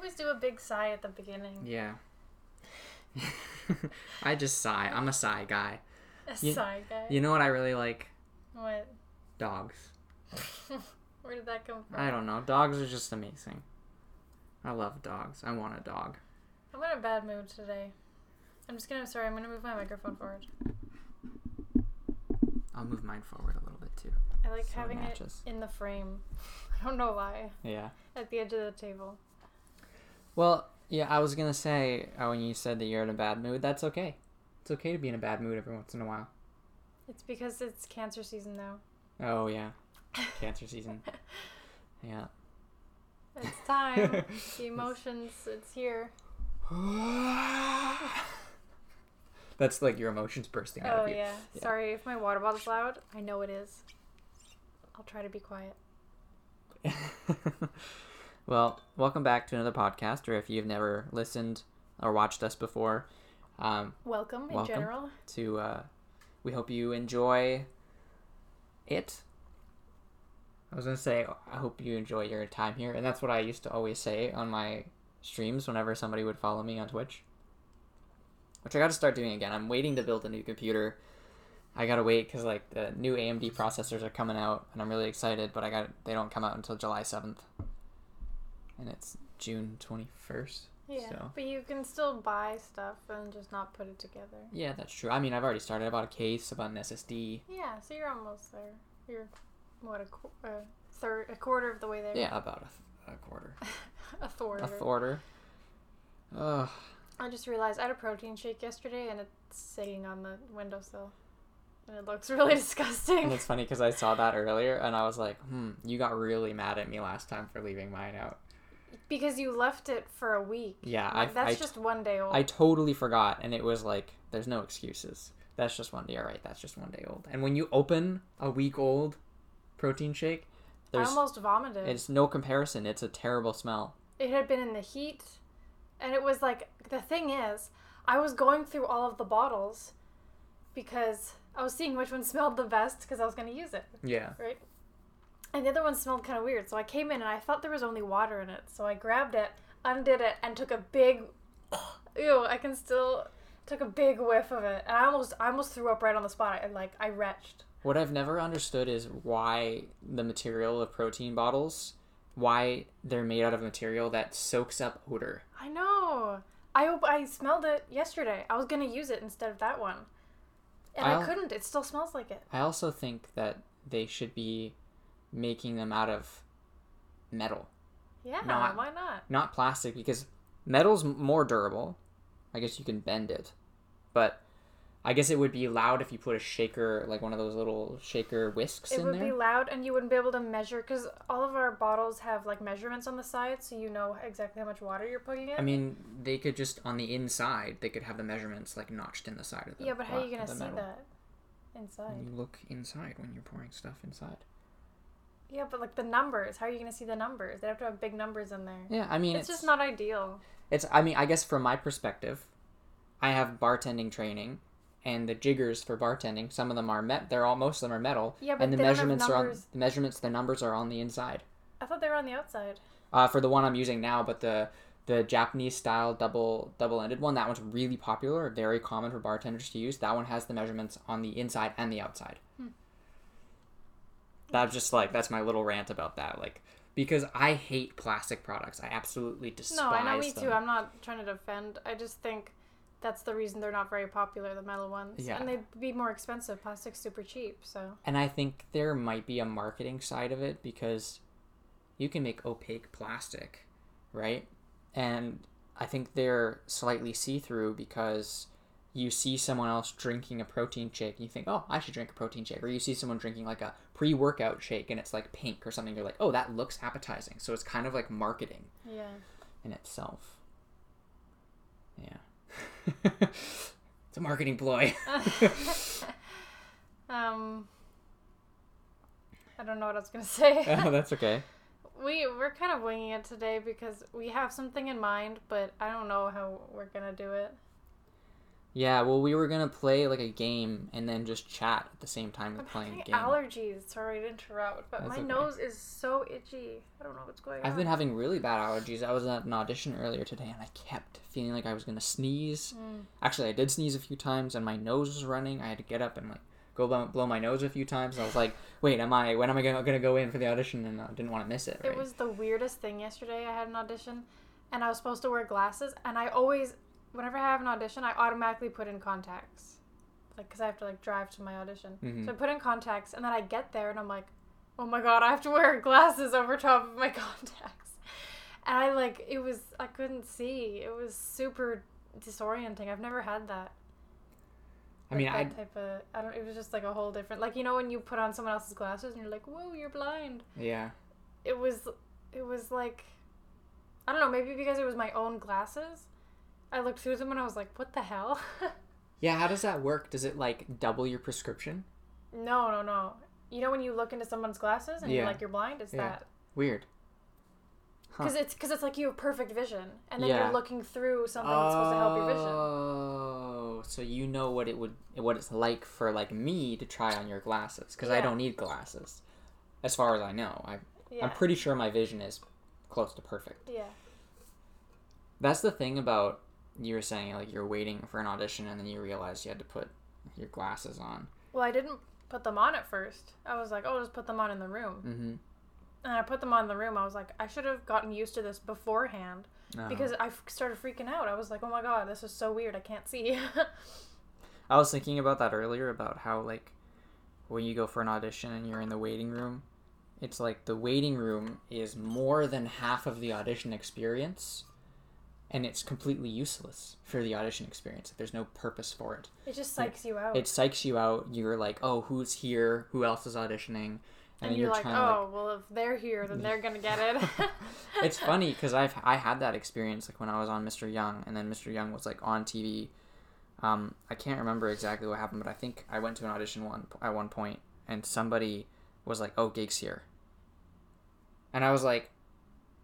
always do a big sigh at the beginning. Yeah. I just sigh. I'm a sigh guy. A You- sigh guy. You know what I really like? What? Dogs. Where did that come from? I don't know. Dogs are just amazing. I love dogs. I want a dog. I'm in a bad mood today. I'm just gonna. Sorry, I'm gonna move my microphone forward. I'll move mine forward a little bit too. I like So having it matches. in the frame. I don't know why. Yeah. At the edge of the table. Well, yeah, I was gonna say uh, when you said that you're in a bad mood, that's okay. It's okay to be in a bad mood every once in a while. It's because it's cancer season now. Oh yeah, cancer season. Yeah. It's time. the emotions. It's here. That's like your emotions bursting out Oh of you. yeah. Yeah. Sorry if my water bottle's loud. I know it is. I'll try to be quiet. Well, welcome back to another podcast, or if you've never listened or watched us before, um, Welcome in Welcome. general. to uh, we hope you enjoy it. I was gonna say I hope you enjoy your time here, and that's what I used to always say on my streams whenever somebody would follow me on Twitch. Which I got to start doing again. I'm waiting to build a new computer. I gotta wait because like the new AMD processors are coming out, and I'm really excited. But I got they don't come out until July 7th, and it's June 21st. Yeah. So But you can still buy stuff and just not put it together. yeah, that's true. I mean, I've already started. I bought a case, I bought an SSD. Yeah. So you're almost there. You're what a, qu- a third, a quarter of the way there. Yeah, about a, th- a quarter. a third. A quarter. Ugh. I just realized I had a protein shake yesterday and it's sitting on the windowsill. And it looks really disgusting. And it's funny because I saw that earlier and I was like, hmm, you got really mad at me last time for leaving mine out. Because you left it for a week. Yeah, Like, I, That's I, just one day old. I totally forgot and it was like, there's no excuses. That's just one day. All right, that's just one day old. And when you open a week old protein shake, I there's almost vomited. it's no comparison. It's a terrible smell. it had been in the heat and it was like the thing is i was going through all of the bottles because i was seeing which one smelled the best because i was going to use it Yeah. right and the other one smelled kind of weird so i came in and i thought there was only water in it. So i grabbed it undid it and took a big ew i can still took a big whiff of it. And i almost i almost threw up right on the spot. I like i retched. What I've never understood is why the material of protein bottles, why they're made out of material that soaks up odor. i know. I op- i smelled it yesterday. I was going to use it instead of that one. And I'll- i couldn't. It still smells like it. I also think that they should be making them out of metal, Yeah, Not- why not? not plastic, because metal's more durable. I guess you can bend it, but I guess it would be loud if you put a shaker, like one of those little shaker whisks It in would be loud and you wouldn't be able to measure because all of our bottles have like measurements on the side so you know exactly how much water you're putting in. I mean, they could just on the inside, they could have the measurements like notched in the side of the. yeah, but how are you going to the see metal. that inside? You look inside when you're pouring stuff inside. Yeah, but like the numbers, how are you going to see the numbers? They have to have big numbers in there. Yeah, I mean, it's, just not ideal. It's. I mean, I guess from my perspective, I have bartending training, and the jiggers for bartending. Some of them are met. They're all. Most of them are metal. Yeah, but and the they don't have measurements are on. The measurements. The numbers are on the inside. I thought they were on the outside. Uh, for the one I'm using now, but the the Japanese style double double ended one. That one's really popular. Very common for bartenders to use. That one has the measurements on the inside and the outside. Hmm. That's just like that's my little rant about that. Like because I hate plastic products. I absolutely despise No, I know me them. too. I'm not trying to defend. I just think that's the reason they're not very popular, the metal ones. Yeah. And they'd be more expensive. Plastic's super cheap, so. And I think there might be a marketing side of it because you can make opaque plastic, right? And I think they're slightly see through because you see someone else drinking a protein shake and you think, oh, I should drink a protein shake. Or you see someone drinking like a pre workout shake and it's like pink or something. You're like, oh, that looks appetizing. So it's kind of like marketing Yeah. in itself. Yeah. it's a marketing ploy. um, I don't know what I was gonna say. oh, that's okay. we we're kind of winging it today because we have something in mind, but I don't know how we're gonna do it. Yeah, well, we were gonna play like a game and then just chat at the same time I'm as playing a having game. allergies. Sorry to interrupt, but That's my okay. nose is so itchy. I don't know what's going on. I've been having really bad allergies. I was at an audition earlier today and I kept feeling like I was gonna sneeze. Mm. Actually, I did sneeze a few times and my nose was running. I had to get up and like go blow, blow my nose a few times. And I was like, wait, am I? When am I gonna, gonna go in for the audition? And I didn't want to miss it. Right? It was the weirdest thing yesterday. I had an audition, and I was supposed to wear glasses, and I always, whenever I have an audition, I automatically put in contacts, like because I have to like drive to my audition. Mhm. So I put in contacts, and then I get there, and I'm like, oh my god, I have to wear glasses over top of my contacts, and I like it was I couldn't see. It was super disorienting. I've never had that. I mean, Like, I type of I don't. It was just like a whole different. Like you know when you put on someone else's glasses and you're like, whoa, you're blind yeah. it was it was like I don't know, maybe because it was my own glasses. I looked through them and I was like, what the hell? Yeah, how does that work? Does it like double your prescription? no, no, no. You know when you look into someone's glasses and Yeah. you're like you're blind, it's Yeah. that. Weird. Huh. Cuz it's cuz it's like you have perfect vision and then Yeah. you're looking through something that's supposed to help your vision. Oh, so you know what it would, what it's like for like me to try on your glasses because I don't need glasses, as far as I know. I, Yeah. I'm pretty sure my vision is close to perfect. yeah. That's the thing about you were saying like you're waiting for an audition and then you realized you had to put your glasses on. Well, I didn't put them on at first. I was like, "Oh, just put them on in the room." Mm-hmm. And I put them on in the room. I was like, "I should have gotten used to this beforehand." Uh-huh. Because I f- started freaking out. I was like, "Oh my god, this is so weird. I can't see." I was thinking about that earlier about how like when you go for an audition and you're in the waiting room, it's like the waiting room is more than half of the audition experience and it's completely useless for the audition experience. There's no purpose for it. it just psychs you out. It psychs you out. You're like, "Oh, who's here? Who else is auditioning?" and then you're, like, trying to, oh, well, if they're here, then they're gonna get it. it's funny because I've I had that experience like when I was on Mr. Young, and then Mr. Young was like on TV. Um, I can't remember exactly what happened, but I think I went to an audition one at one point, and somebody was like, "Oh, gigs here," and I was like,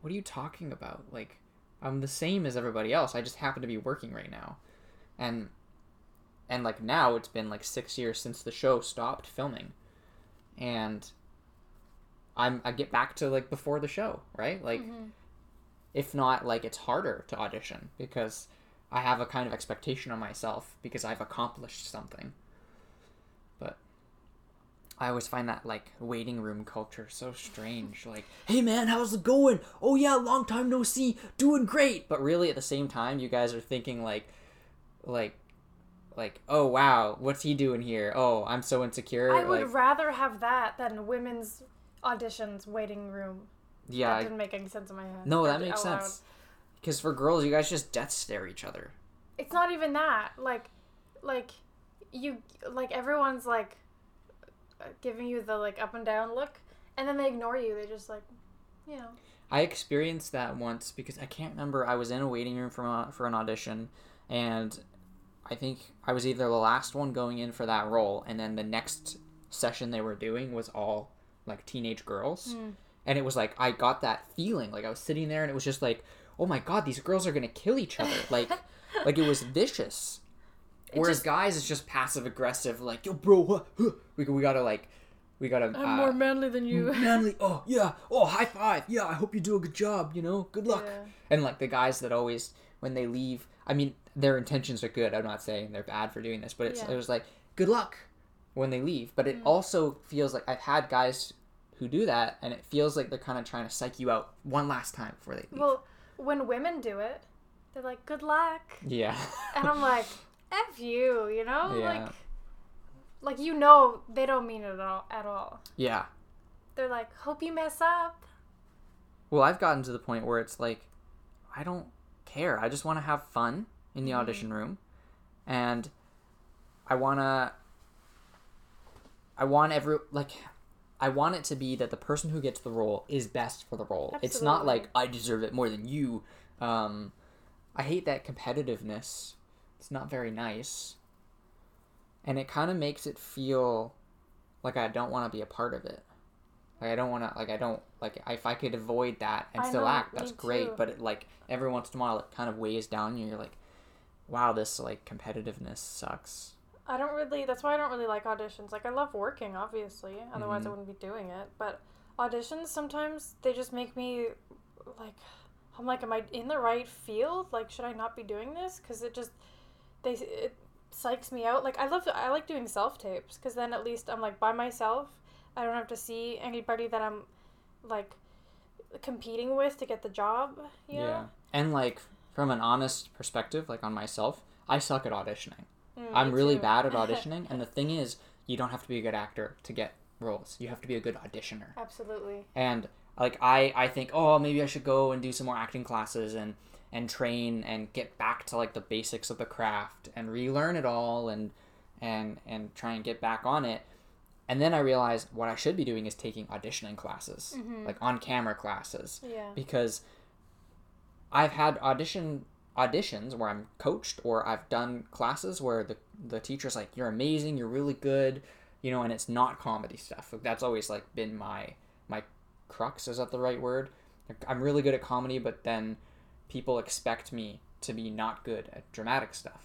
"What are you talking about? Like, I'm the same as everybody else. I just happen to be working right now," and and like now it's been like six years since the show stopped filming, and I'm I get back to like before the show, right? Like Mhm. if not like it's harder to audition because I have a kind of expectation on myself because I've accomplished something. I always find that like waiting room culture so strange. Like, hey man, how's it going? Oh yeah, long time no see, doing great. But really, at the same time, you guys are thinking like, like, like, oh wow, what's he doing here? Oh, I'm so insecure. I would like, rather have that than women's auditions waiting room. yeah, that I- didn't make any sense in my head. no, that makes sense. Because for girls, you guys just death stare each other. It's not even that. Like, like you like everyone's like giving you the like up and down look, and then they ignore you. They just like, you know. I experienced that once because I can't remember. I was in a waiting room for a, for an audition, and I think I was either the last one going in for that role, and then the next session they were doing was all like teenage girls, Mm. and it was like I got that feeling like I was sitting there, and it was just like, oh my god, these girls are gonna kill each other, like, like it was vicious. Whereas just- guys, it's just passive aggressive, like yo, bro, huh, huh. we we gotta like, we gotta. I'm uh, more manly than you. manly. Oh yeah. Oh high five. Yeah. I hope you do a good job. You know. Good luck. Yeah. And like the guys that always when they leave, I mean their intentions are good. I'm not saying they're bad for doing this, but it's Yeah. it was like good luck when they leave. But it Mm. also feels like I've had guys who do that, and it feels like they're kind of trying to psych you out one last time before they leave. Well, when women do it, they're like, "Good luck," yeah. and I'm like, "F you," you know, Yeah. like, like you know they don't mean it at all. At all. yeah. They're like, "Hope you mess up." Well, I've gotten to the point where it's like, I don't care. I just want to have fun in the Mhm. audition room, and I want to. I want every like, I want it to be that the person who gets the role is best for the role. It's not like I deserve it more than you. Um, I hate that competitiveness. It's not very nice, and it kind of makes it feel like I don't want to be a part of it. Like I don't want to like I don't like if I could avoid that and I still know, act, that's great. too. But it, like every once in a while, it kind of weighs down you. You're like, wow, this like competitiveness sucks. I don't really. That's why I don't really like auditions. Like I love working, obviously. Otherwise, I Mhm. wouldn't be doing it. But auditions sometimes they just make me like. I'm like, am I in the right field? Like, should I not be doing this? Because it just they it psychs me out. Like I love I like doing self tapes because then at least I'm like by myself. I don't have to see anybody that I'm like competing with to get the job. You know? And like from an honest perspective, like on myself, I suck at auditioning. Mm, I'm really too. bad at auditioning, and the thing is, you don't have to be a good actor to get roles. You have to be a good auditioner. Absolutely. And like I, I think, oh, maybe I should go and do some more acting classes and and train and get back to like the basics of the craft and relearn it all and and and try and get back on it. And then I realized what I should be doing is taking auditioning classes, Mhm. like on camera classes Yeah. because I've had audition auditions where I'm coached or I've done classes where the the teacher's like you're amazing, you're really good, you know, and it's not comedy stuff. Like, that's always like been my my crux is that the right word? Like, I'm really good at comedy, but then people expect me to be not good at dramatic stuff.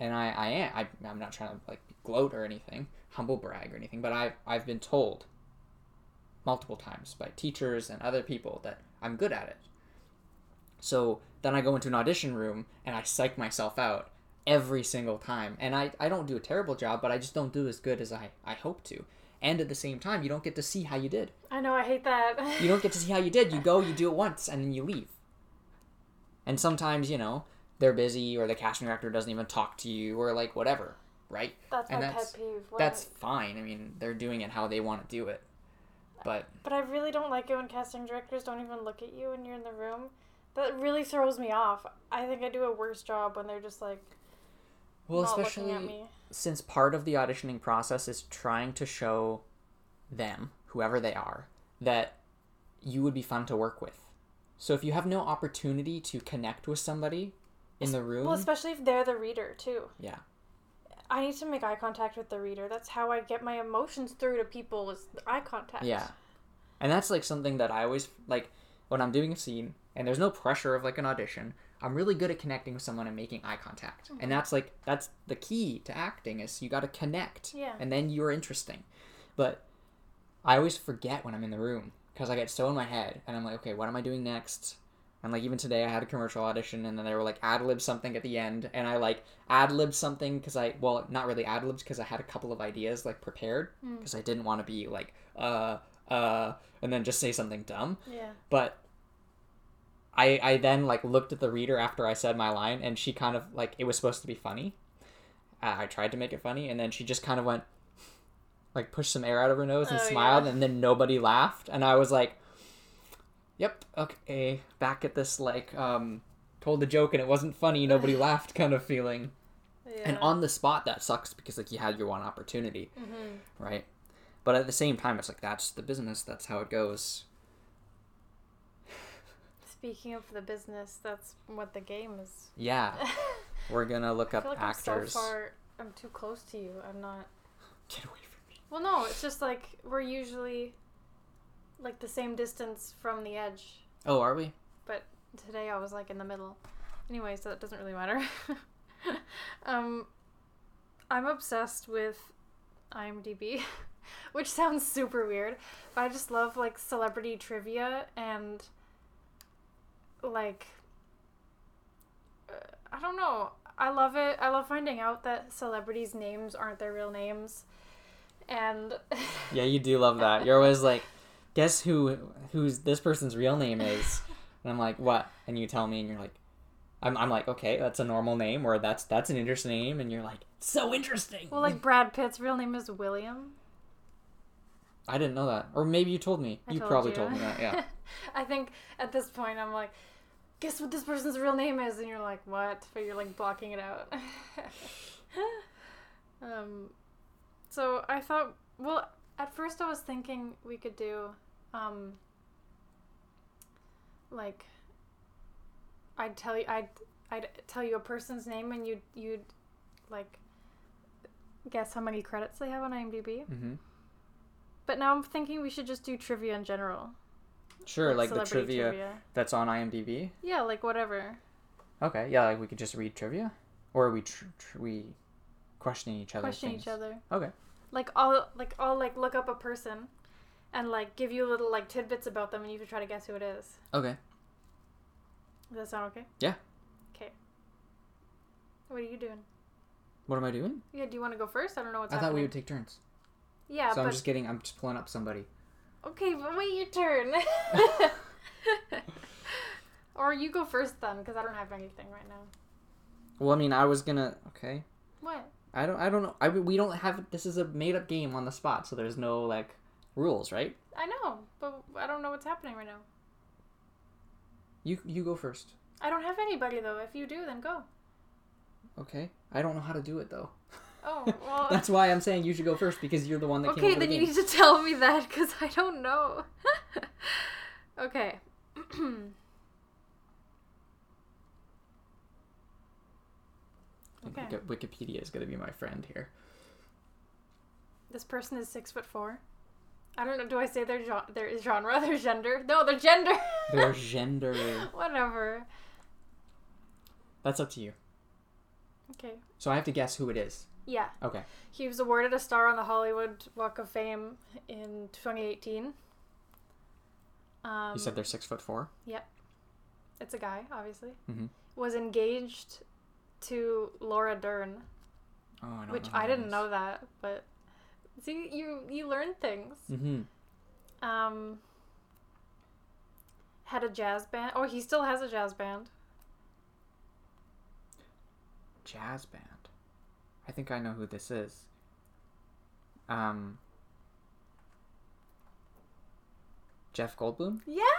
And I, I am I, I'm not trying to like gloat or anything, humble brag or anything, but I've I've been told multiple times by teachers and other people that I'm good at it. So then I go into an audition room and I psych myself out every single time. And I, I don't do a terrible job, but I just don't do as good as I, I hope to. And at the same time, you don't get to see how you did. I know. I hate that. You don't get to see how you did. You go, you do it once, and then you leave. And sometimes, you know, they're busy or the casting director doesn't even talk to you or like whatever, right? That's my that's- pet peeve. That's fine. I mean, they're doing it how they want to do it. But But I really don't like it when casting directors don't even look at you when you're in the room. That really throws me off. I think I do a worse job when they're just like well, especially looking at me. since part of the auditioning process is trying to show them, whoever they are, that you would be fun to work with. So if you have no opportunity to connect with somebody in the room, Well, especially if they're the reader too. yeah, I need to make eye contact with the reader. That's how I get my emotions through to people is eye contact. yeah, and that's like something that I always like when I'm doing a scene and there's no pressure of like an audition. I'm really good at connecting with someone and making eye contact, Mm-hmm. and that's like that's the key to acting is you got to connect, Yeah. and then you're interesting. But I always forget when I'm in the room because I get so in my head and I'm like, okay, what am I doing next? And like even today, I had a commercial audition, and then they were like ad lib something at the end, and I like ad libbed something because I well not really ad libs because I had a couple of ideas like prepared Mm. because I didn't want to be like uh uh and then just say something dumb. Yeah. But I I then like looked at the reader after I said my line, and she kind of like it was supposed to be funny. Uh, I tried to make it funny, and then she just kind of went like pushed some air out of her nose and Oh, smiled, yeah. and then nobody laughed, and I was like, "Yep, okay, back at this like um." Told the joke and it wasn't funny. Nobody laughed, kind of feeling. Yeah. And on the spot, that sucks because like you had your one opportunity hmm right? But at the same time, it's like that's the business. That's how it goes. Speaking of the business, that's what the game is. Yeah, we're gonna look I up feel like actors. I'm so far. I'm too close to you. I'm not. Get away from me. Well, no. It's just like we're usually like the same distance from the edge. Oh, are we? But today I was like in the middle. Anyway, so that doesn't really matter. um, I'm obsessed with IMDb, which sounds super weird, but I just love like celebrity trivia and like uh, I don't know. I love it. I love finding out that celebrities' names aren't their real names, and Yeah, you do love that. You're always like, guess who who's this person's real name is? And I'm like, what? And you tell me, and you're like, I'm, I'm like, okay, that's a normal name, or that's that's an interesting name, and you're like, so interesting. well, like Brad Pitt's real name is William. I didn't know that, or maybe you told me. I you told probably you. told me that. Yeah. I think at this point I'm like, guess what this person's real name is, and you're like, what? But you're like blocking it out. um, so I thought, well, at first I was thinking we could do, um, like, I'd tell you, I'd, I'd tell you a person's name, and you'd, you'd, like, guess how many credits they have on IMDb. hmm But now I'm thinking we should just do trivia in general. Sure, like, the celebrity trivia, that's on IMDb. Yeah, like whatever. Okay, yeah, like we could just read trivia. or are we tr- tr- we questioning each other? question things? each other. Okay. Like I'll like I'll like look up a person, and like give you little like tidbits about them, and you can try to guess who it is. Okay. Does that sound okay? Yeah. Okay. What are you doing? What am I doing? Yeah. Do you want to go first? I don't know what's I thought we would take turns. Yeah, so I'm just getting. I'm just pulling up somebody. okay, but wait your turn. or you go first then, because I don't have anything right now. Well, I mean, I was gonna. Okay. What? I don't. I don't know. I we don't have. This is a made up game on the spot, so there's no like rules, right? I know, but I don't know what's happening right now. You you go first. I don't have anybody though. If you do, then go. Okay. I don't know how to do it though. Oh well. That's why I'm saying you should go first because you're the one that came okay, up with then the you need to tell me that because I don't know. okay. I think okay. Wiki- Wikipedia is gonna be my friend here. This person is six foot four. I don't know. Do I say their gen- their genre, their gender? No, their gender. Their gender. Whatever. That's up to you. Okay. So I have to guess who it is. Yeah. Okay. He was awarded a star on the Hollywood Walk of Fame in 2018. Um, You said they're six foot four. Yep. it's a guy, obviously. Mm-hmm. Was engaged to Laura Dern, Oh, I don't which know I didn't is. know that, but see, you you learn things. Mhm. Um, had a jazz band. Oh, he still has a jazz band. Jazz band. I think I know who this is. Um. Jeff Goldblum. Yeah.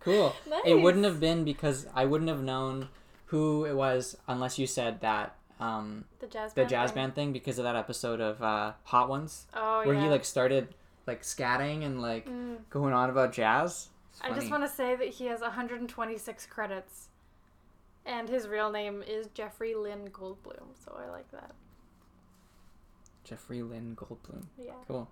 Cool. nice. It wouldn't have been because I wouldn't have known who it was unless you said that um, the jazz the band. jazz thing. band thing because of that episode of uh, Hot Ones Oh where yeah. he like started like scatting and like Mm. going on about jazz. I just want to say that he has 126 credits, and his real name is Jeffrey Lynn Goldblum. So I like that. Jeffrey Lynn Goldblum. Yeah. Cool.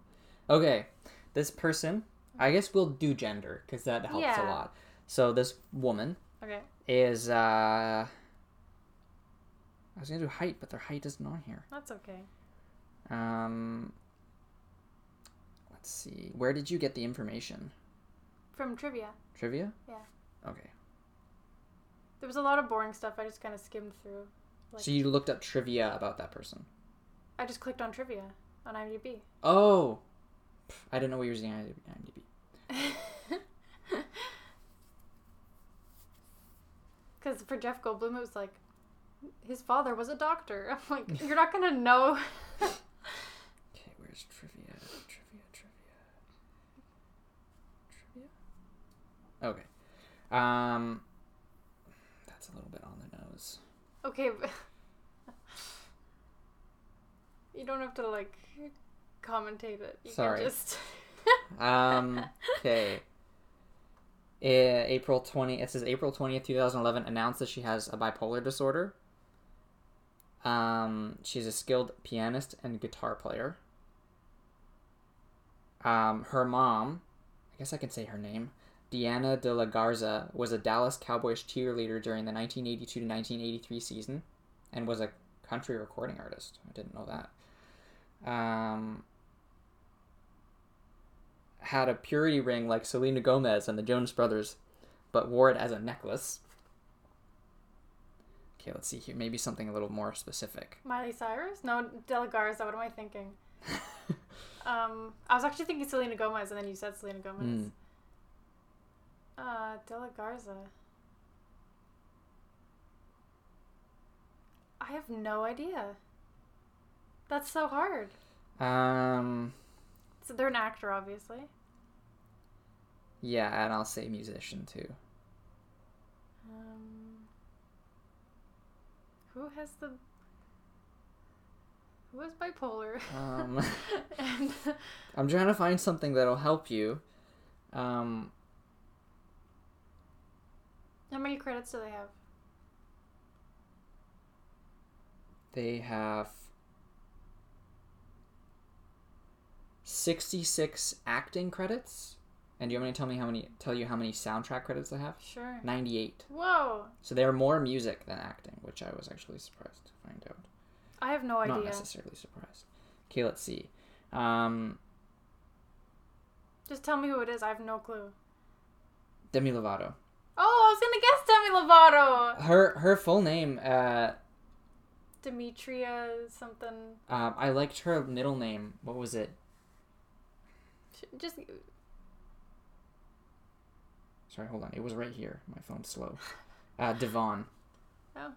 Okay, this person. I guess we'll do gender because that helps a lot. So this woman Okay. is. uh I was gonna do height, but their height isn't on here. That's okay. Um. Let's see. Where did you get the information? From trivia, Trivia. Yeah. Okay. there was a lot of boring stuff. I just kind of skimmed through. Like- so you looked up trivia about that person. I just clicked on trivia on IMDb. Oh. I didn't know we were using IMDb. Because for Jeff Goldblum, it was like his father was a doctor. I'm like, you're not gonna know. Okay, where's trivia? Trivia, trivia. Trivia? Okay. Um that's a little bit on the nose. okay, but you don't have to like commentate it. You Sorry. Can just Um okay. Eh, April 20 it says April 20th, 2011 announced that she has a bipolar disorder. Um she's a skilled pianist and guitar player. Um her mom, I guess I can say her name, Deanna De La Garza was a Dallas Cowboys cheerleader during the 1982 to 1983 season and was a country recording artist. I didn't know that. Um, had a purity ring like Selena Gomez and the Jonas Brothers, but wore it as a necklace. Okay, let's see here. Maybe something a little more specific. Miley Cyrus? No, De La Garza. What am I thinking? Um, I was actually thinking Selena Gomez, and then you said Selena Gomez. Mm. Uh, De La Garza. I have no idea. That's so hard. Um, So they're an actor, obviously. yeah, and I'll say musician too. Um, who has the? Who is bipolar? Um, and I'm trying to find something that'll help you. Um, how many credits do they have? they have 66 acting credits And do you want me to tell me how many tell you how many soundtrack credits I have? Sure. 98. Whoa. So they are more music than acting, which I was actually surprised to find out. I have no idea. Not necessarily surprised. Okay, let's see. Um, Just tell me who it is. I have no clue. Demi Lovato. Oh, I was gonna guess Demi Lovato. Her her full name. Uh, Demetria something. um, I liked her middle name. What was it? Just Sorry, hold on. It was right here. My phone's slow. Uh, Devon. Oh.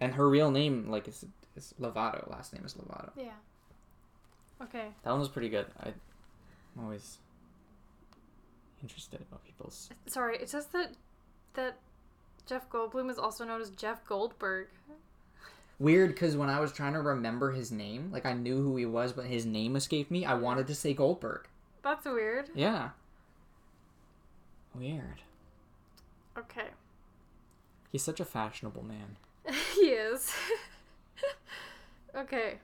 And her real name, like, is is Lovato. Last name is Lovato. yeah. Okay. That one was pretty good. I, I'm always interested about people's. Sorry, it says that that Jeff Goldblum is also known as Jeff Goldberg. Weird, because when I was trying to remember his name, like I knew who he was, but his name escaped me. I wanted to say Goldberg. That's weird. Yeah. Weird. Okay. He's such a fashionable man. he is. okay.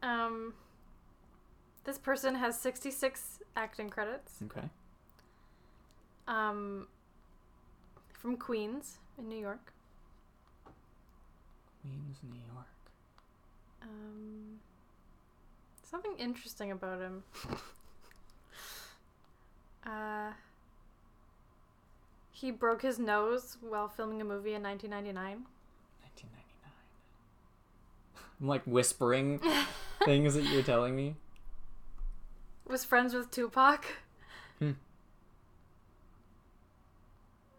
Um this person has 66 acting credits. Okay. Um from Queens in New York. Queens, New York. Um something interesting about him. uh he broke his nose while filming a movie in 1999. 1999. I'm like whispering things that you're telling me. Was friends with Tupac. Hmm.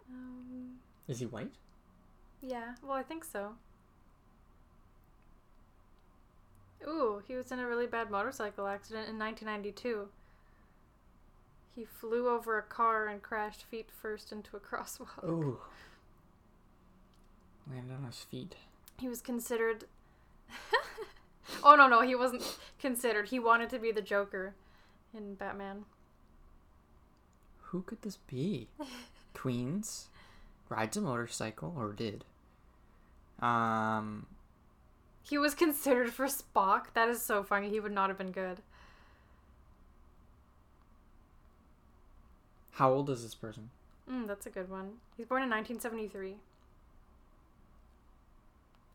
Um, Is he white? yeah, well, I think so. Ooh, he was in a really bad motorcycle accident in 1992. He flew over a car and crashed feet first into a crosswalk. Ooh. Landed on his feet. He was considered. oh, no, no, he wasn't considered. He wanted to be the Joker in Batman. Who could this be? Queens rides a motorcycle or did. Um, He was considered for Spock. That is so funny. He would not have been good. how old is this person? Mm, that's a good one. He's born in 1973.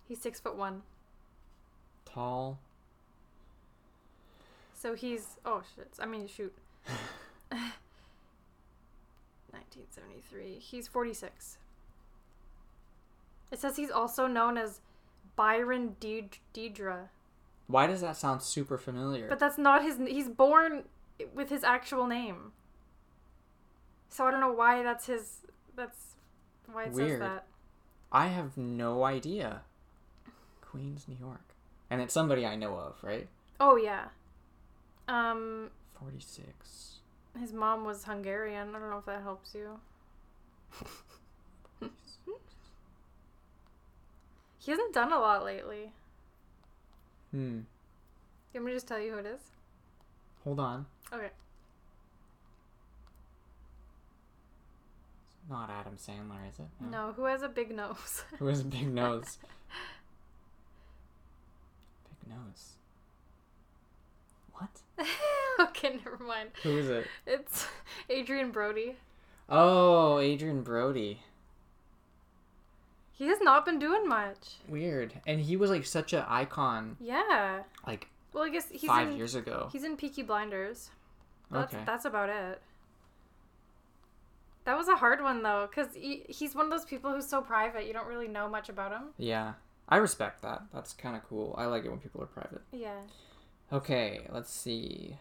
He's six foot one. Tall. So he's oh shit. I mean shoot. 1973. He's 46. It says he's also known as Byron Deid- Deidre, Why does that sound super familiar? but that's not his. He's born with his actual name. So I don't know why that's his. That's why it Weird. says that. I have no idea. Queens, New York. And it's somebody I know of, right? Oh yeah. Um, 46. his mom was Hungarian. I don't know if that helps you. He hasn't done a lot lately. Hmm. You want me to just tell you who it is? Hold on. Okay. It's not Adam Sandler, is it? No, who has a big nose? Who has a big nose? big nose. What? okay, never mind. Who is it? It's Adrien Brody. Oh, Adrien Brody. He has not been doing much. Weird. And he was like such an icon Yeah. like Well, I guess he's five in years ago. he's in Peaky Blinders. That's Okay. that's about it. That was a hard one though, cause he, he's one of those people who's so private. You don't really know much about him. Yeah. I respect that. That's kind of cool. I like it when people are private. Yeah, Okay, let's see.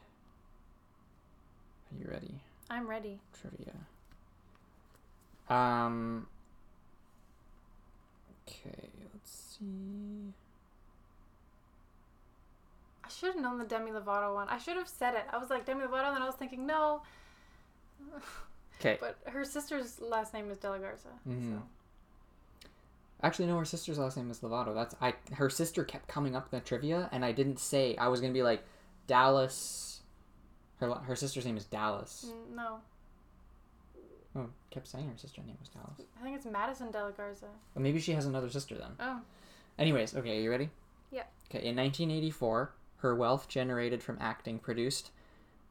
Are you ready? I'm ready. Trivia. Um. Okay, let's see. I should have known the Demi Lovato one. I should have said it. I was like Demi Lovato, and then I was thinking no. Okay. But her sister's last name is De La Garza. Mhm. So. Actually, no. Her sister's last name is Lovato. That's I. Her sister kept coming up in the trivia, and I didn't say. I was gonna be like Dallas. Her her sister's name is Dallas. Mm, No, Oh, kept saying her sister name was Dallas. I think it's Madison De La Garza. Well, maybe she has another sister then. Oh, Anyways, okay, are you ready? Yeah. Okay, in 1984, her wealth generated from acting produced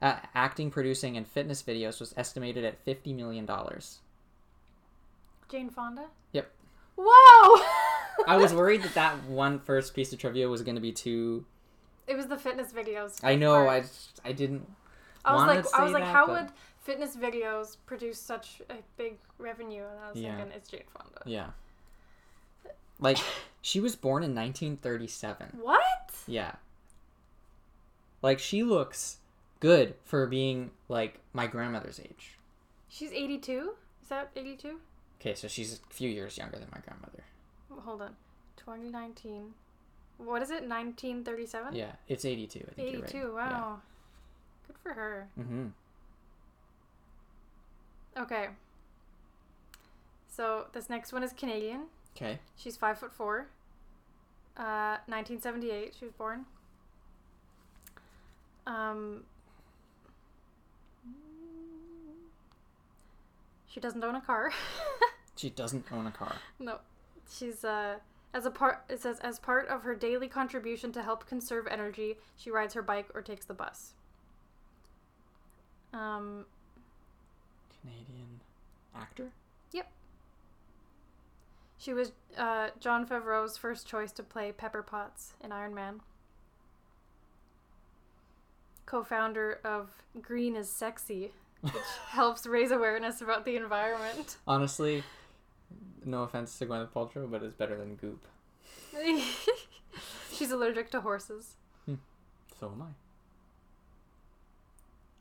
uh, acting, producing, and fitness videos was estimated at fifty million dollars. Jane Fonda. Yep. Whoa! I was worried that that one first piece of trivia was going to be too. It was the fitness videos. I know. part. I just- I didn't. I was like, I was like, that, how but- would fitness videos produce such a big revenue? And I was Yeah. thinking, it's Jane Fonda. Yeah. Like she was born in 1937. What? Yeah. Like she looks good for being like my grandmother's age. She's 82. Is that 82? Okay, so she's a few years younger than my grandmother. Hold on. 2019. What is it? 1937? Yeah, it's 82. I think 82. you're right. Wow. Good for her. Mm-hmm. Okay. So this next one is Canadian. Okay. She's five foot four. Uh, 1978. She was born. Um. She doesn't own a car. She doesn't own a car. no, she's uh as a part. It says as part of her daily contribution to help conserve energy, she rides her bike or takes the bus. Um, Canadian actor. Yep. She was uh, Jon Favreau's first choice to play Pepper Potts in Iron Man. Co founder of Green is Sexy, which helps raise awareness about the environment. Honestly, no offense to Gwyneth Paltrow, but it's better than Goop. She's allergic to horses. So am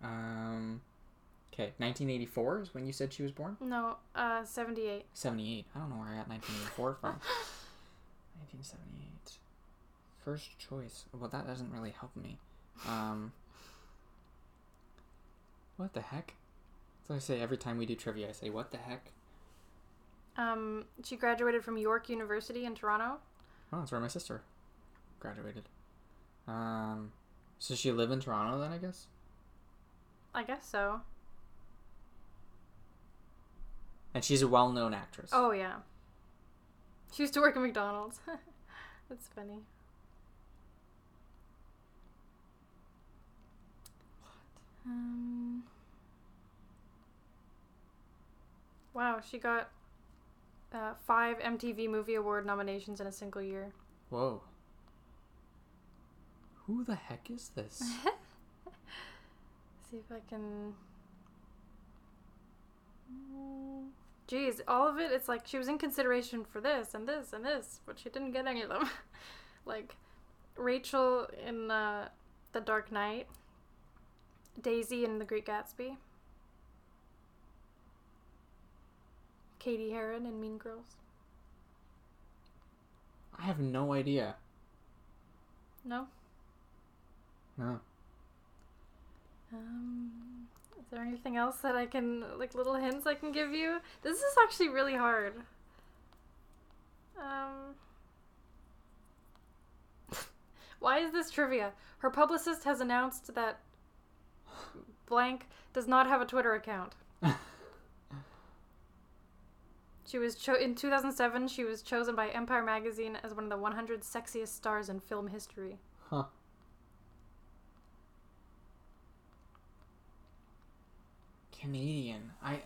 I. Um. Okay, 1984 is when you said she was born. No, uh, 78. 78. I don't know where I got 1984 from. 1978. First choice. Well, that doesn't really help me. Um. What the heck? So I say every time we do trivia, I say, "What the heck?" Um, she graduated from York University in Toronto. Oh, that's where my sister graduated. Um. So she live in Toronto then, I guess. I guess so. And she's a well-known actress. Oh, yeah. She used to work at McDonald's. That's funny. Um, wow, she got uh, five MTV Movie Award nominations in a single year. Whoa. Who the heck is this? See if I can. Mm, Geez, all of it, it's like she was in consideration for this and this and this, but she didn't get any of them. like Rachel in uh, The Dark Knight, Daisy in The Great Gatsby, Cady Heron in Mean Girls. I have no idea. No? No. Um, there anything else that I can, like little hints I can give you? This is actually really hard. Um, why is this trivia? Her publicist has announced that blank does not have a Twitter account. She was cho- in 2007. She was chosen by Empire magazine as one of the 100 sexiest stars in film history. Huh. Canadian. I.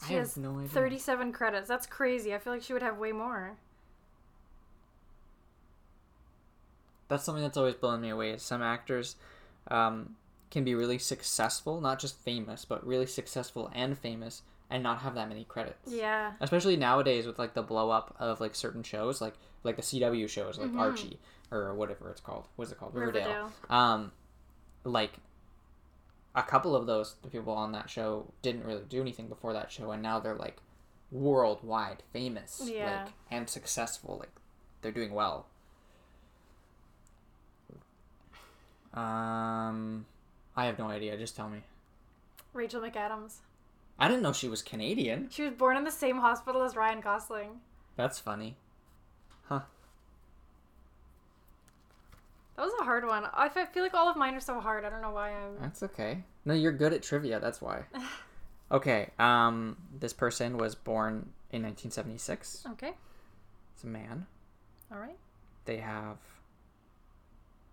I She have has no idea. 37 credits. That's crazy. I feel like she would have way more. That's something that's always blown me away. Is some actors um, can be really successful, not just famous, but really successful and famous, and not have that many credits. Yeah. Especially nowadays with like the blow up of like certain shows, like like the CW shows, like Mhm. Archie or whatever it's called. What's it called? Riverdale. Riverdale. Um, like a couple of those people on that show didn't really do anything before that show, and now they're like worldwide famous, Yeah. like and successful. Like they're doing well. Um, I have no idea. Just tell me. Rachel McAdams. I didn't know she was Canadian. She was born in the same hospital as Ryan Gosling. That's funny. That was a hard one. I feel like all of mine are so hard. I don't know why I'm. That's okay. No, you're good at trivia. That's why. Okay. Um, this person was born in 1976. Okay. It's a man. All right. They have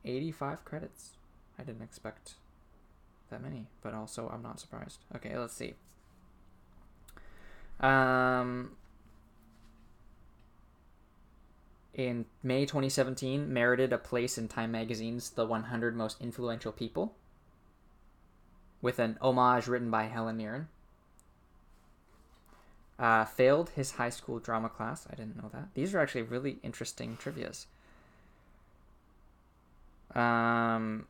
85 credits. I didn't expect that many, but also I'm not surprised. Okay, let's see. Um, in May 2017, merited a place in Time Magazine's The 100 Most Influential People with an homage written by Helen Mirren. Uh, failed his high school drama class. I didn't know that. These are actually really interesting trivia's. Um.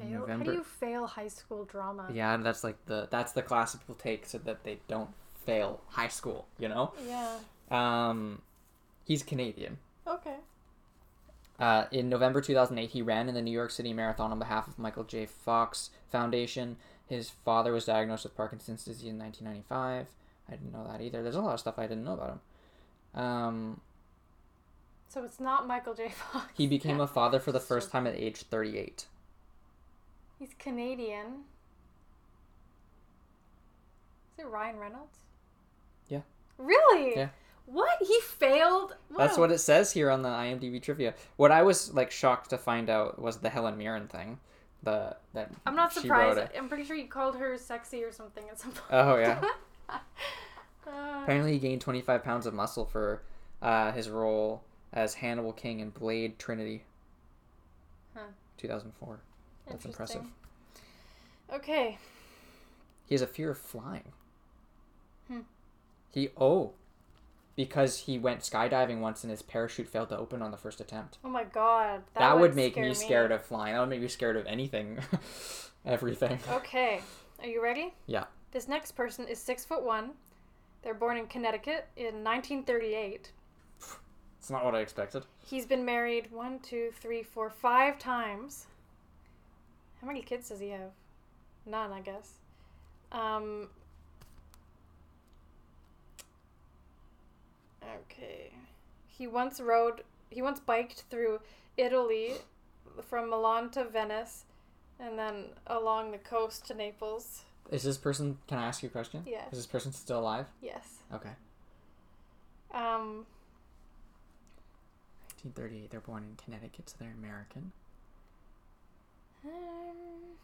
Fail? How do you fail high school drama? Yeah, that's like the that's the class people take so that they don't fail high school. You know. Yeah. Um, he's Canadian. Okay. Uh, in November 2008, he ran in the New York City Marathon on behalf of Michael J. Fox Foundation. His father was diagnosed with Parkinson's disease in 1995. I didn't know that either. There's a lot of stuff I didn't know about him. Um, So it's not Michael J. Fox. he became a father for the first time at age 38. He's Canadian. Is it Ryan Reynolds? Yeah. Really? Yeah. What? He failed? That's a- what it says here on the IMDb trivia. What I was like shocked to find out was the Helen Mirren thing. The that I'm not surprised. I'm pretty sure you called her sexy or something at some point. Oh yeah. Uh, Apparently, he gained 25 pounds of muscle for uh, his role as Hannibal King in Blade Trinity. Huh. 2004. That's impressive. Okay. He has a fear of flying. Hmm. He oh, because he went skydiving once and his parachute failed to open on the first attempt. Oh my god. That, would make scare me scared of flying. That would make me scared of anything, everything. Okay. Are you ready? Yeah. This next person is six foot one. They're born in Connecticut in 1938. It's not what I expected. He's been married one, two, three, four, five times. How many kids does he have? None, I guess. Um. Okay. He once rode. He once biked through Italy, from Milan to Venice, and then along the coast to Naples. Is this person? Can I ask you a question? Yes. Is this person still alive? Yes. Okay. Um. 1938. They're born in Connecticut, so they're American. Um,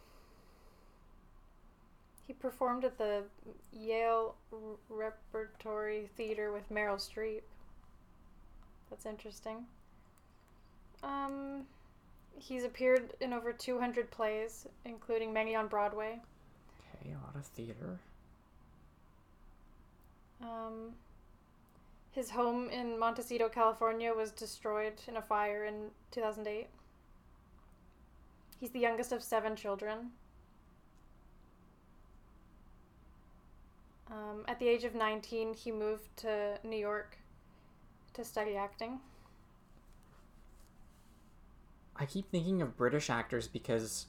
he performed at the Yale Repertory Theater with Meryl Streep. That's interesting. Um, he's appeared in over 200 plays, including many on Broadway. Okay, a lot of theater. Um, his home in Montecito, California was destroyed in a fire in 2008. He's the youngest of seven children. Um, at the age of 19, he moved to New York to study acting. I keep thinking of British actors because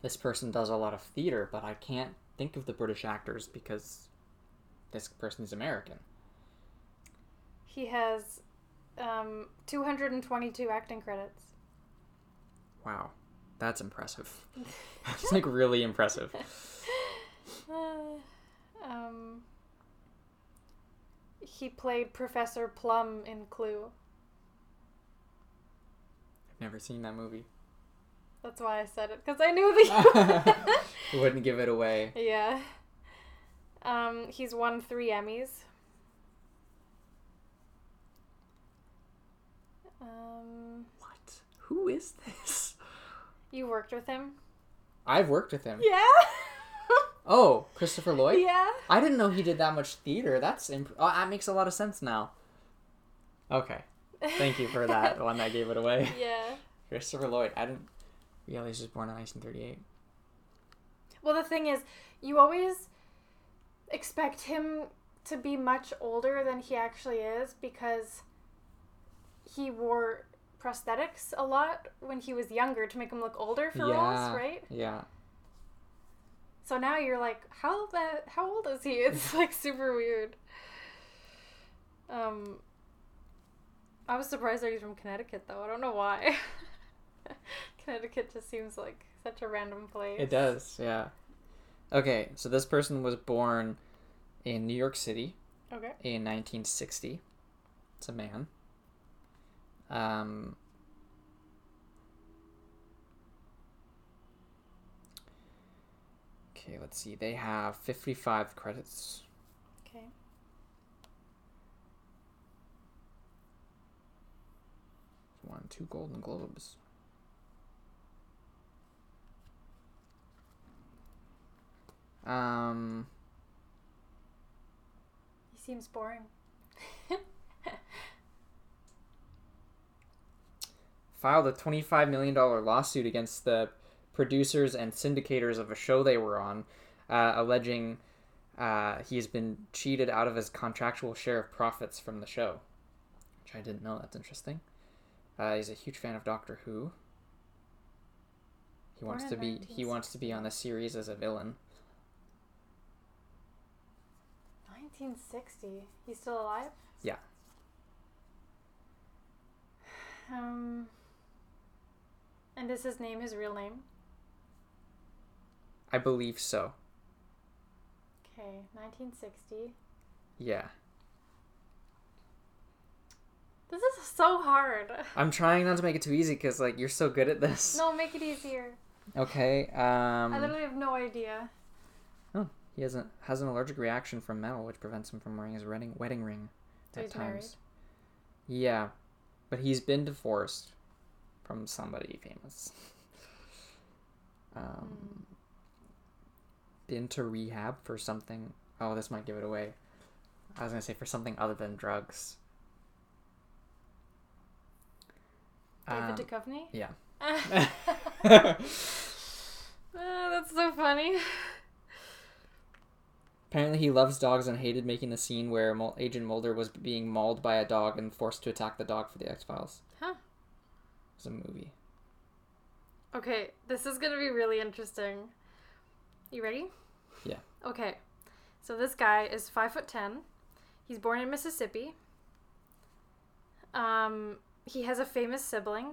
this person does a lot of theater, but I can't think of the British actors because this person is American. He has um, 222 acting credits. Wow, that's impressive. That's like really impressive. Uh, um, he played Professor Plum in Clue. I've never seen that movie. That's why I said it because I knew that. Wouldn't give it away. yeah. Um, he's won three Emmys. Um, What? Who is this? You worked with him? I've worked with him. Yeah. Oh, Christopher Lloyd. yeah. I didn't know he did that much theater. That's imp- oh, that makes a lot of sense now. Okay, thank you for that one that gave it away. yeah. Christopher Lloyd. I didn't realize he was born in 1938. Well, the thing is, you always expect him to be much older than he actually is because he wore prosthetics a lot when he was younger to make him look older for roles, right? Yeah. So now you're like, how the how old is he? It's like super weird. Um, I was surprised that he's from Connecticut though. I don't know why. Connecticut just seems like such a random place. It does. Yeah. Okay, so this person was born in New York City Okay. in 1960. It's a man. Um, okay, let's see. They have 55 credits. Okay. Won two Golden Globes. Um, He seems boring. filed a $25 million lawsuit against the producers and syndicators of a show they were on, uh, alleging uh, he's been cheated out of his contractual share of profits from the show. Which I didn't know. That's interesting. Uh, he's a huge fan of Doctor Who. He wants to be he wants to be on the series as a villain. 1960. He's still alive? Yeah. Um. And is his name his real name? I believe so. Okay, 1960. Yeah. This is so hard. I'm trying not to make it too easy because like you're so good at this. No, make it easier. Okay. Um. I literally have no idea. Oh, he has an has an allergic reaction from metal, which prevents him from wearing his wedding wedding ring So at times. married. Yeah, but he's been divorced from somebody famous. Um, Hmm. been to rehab for something. Oh, this might give it away. I was gonna say for something other than drugs. David Um, Duchovny? yeah. Ah, that's so funny. Apparently, he loves dogs and hated making the scene where Agent Mulder was being mauled by a dog and forced to attack the dog for the X Files. Was a movie. Okay, this is gonna be really interesting. You ready? Yeah. Okay, so this guy is five foot ten. He's born in Mississippi. Um, he has a famous sibling.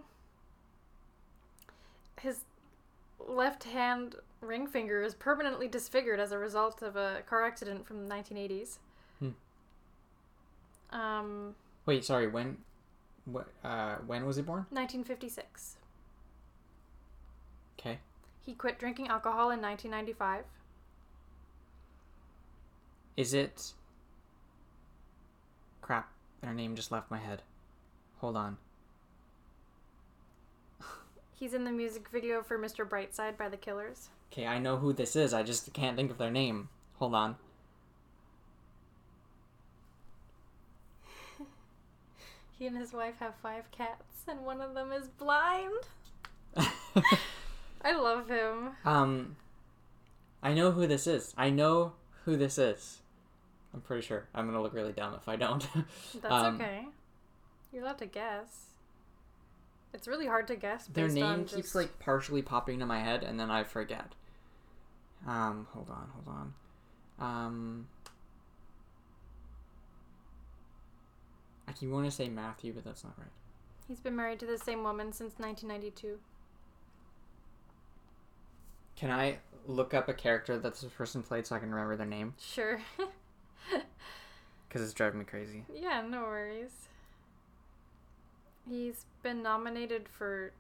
His left hand ring finger is permanently disfigured as a result of a car accident from the 1980s. Hmm. Um, Wait, sorry. When? What? Uh, when was he born? 1956. Okay. He quit drinking alcohol in 1995. Is it? Crap! Their name just left my head. Hold on. He's in the music video for Mr. Brightside by the Killers. Okay, I know who this is. I just can't think of their name. Hold on. He and his wife have five cats, and one of them is blind. I love him. um, I know who this is. I know who this is. I'm pretty sure. I'm gonna look really dumb if I don't. That's Um, okay. You're allowed to guess. It's really hard to guess. Their name keeps just- like partially popping into my head, and then I forget. Um, hold on, hold on. Um, I keep wanting to say Matthew, but that's not right. He's been married to the same woman since 1992. Can I look up a character that this person played so I can remember their name? Sure. Because it's driving me crazy. yeah, no worries. He's been nominated for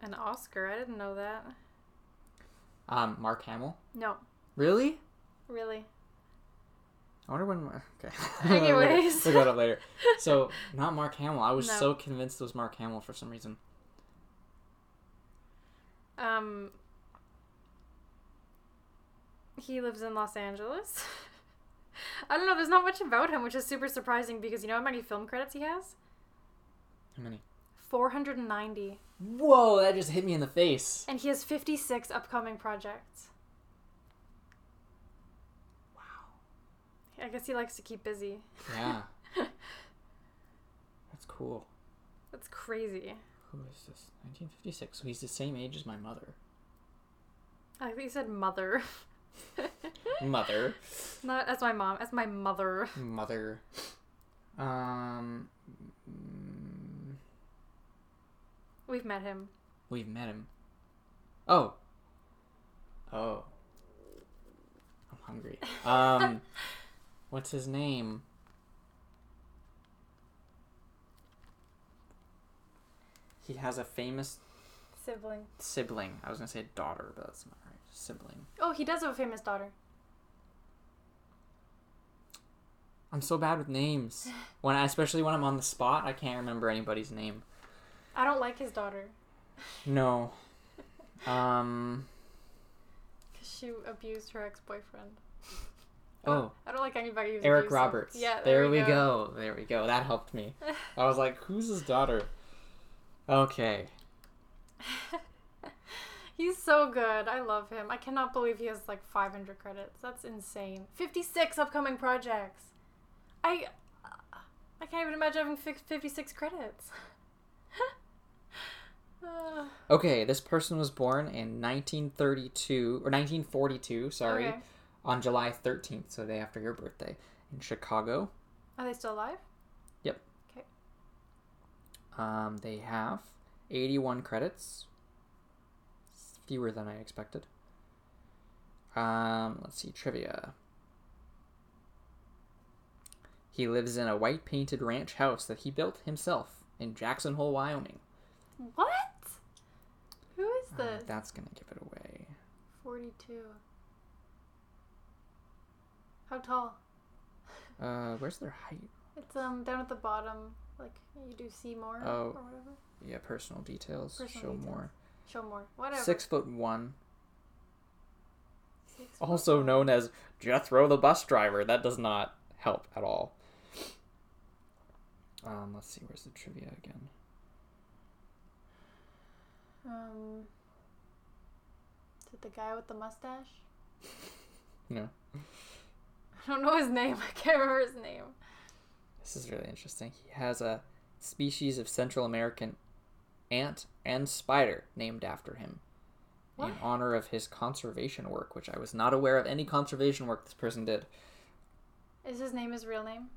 an Oscar. I didn't know that. Um, Mark Hamill. No, Really? really. I wonder when. Okay. Anyways. we'll go up later. So not Mark Hamill. I was No. so convinced it was Mark Hamill for some reason. Um, he lives in Los Angeles. I don't know. There's not much about him, which is super surprising because you know how many film credits he has? How many? 490. Whoa! That just hit me in the face. And he has 56 upcoming projects. I guess he likes to keep busy. Yeah. That's cool. That's crazy. Who is this? 1956. So he's the same age as my mother. I think you said mother. Mother. Not as my mom, as my mother. Mother. Um. We've met him. We've met him. Oh. Oh. I'm hungry. Um. what's his name? he has a famous Sibling. sibling. I was gonna say daughter, but that's not right. Sibling. Oh, he does have a famous daughter. I'm so bad with names. When I, especially when I'm on the spot, I can't remember anybody's name. I don't like his daughter No. Um. because she abused her ex boyfriend. Oh, I don't like anybody who's Eric. Roberts. Yeah, There, we go. There we go. That helped me. I was like, who's his daughter? Okay. He's so good. I love him. I cannot believe he has like 500 credits. That's insane. 56 upcoming projects. I I can't even imagine having 56 credits. Uh, Okay, this person was born in 1932 or 1942, sorry, okay. On July 13th, so the day after your birthday, in Chicago. Are they still alive? Yep. Okay. Um, they have 81 credits, fewer than I expected. Um, let's see trivia. He lives in a white painted ranch house that he built himself in Jackson Hole, Wyoming. What? Who is Uh, this? that's gonna give it away. 42. How tall? Uh, where's their height? It's um down at the bottom, like you do see more Oh. or whatever. Yeah, personal details. Personal Show details. more. Show more. Whatever. Six foot one. Six foot Also one. known as Jethro the bus driver. That does not help at all. Um, let's see, where's the trivia again? Um. Is it the guy with the mustache? No. I don't know his name. I can't remember his name. This is really interesting. He has a species of Central American ant and spider named after him in honor of his conservation work, which I was not aware of any conservation work this person did. Is his name his real name?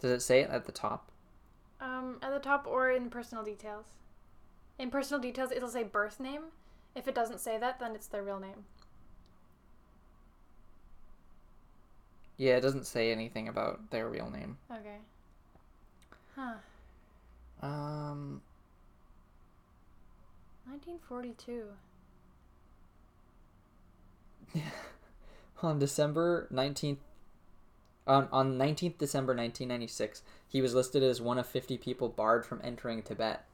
Does it say it at the top? Um, at the top or in personal details. In personal details, it'll say birth name. If it doesn't say that, then it's their real name. Yeah, it doesn't say anything about their real name. Okay. Huh. Um, 1942. on December 19th on, on 19th December 1996, he was listed as one of 50 people barred from entering Tibet.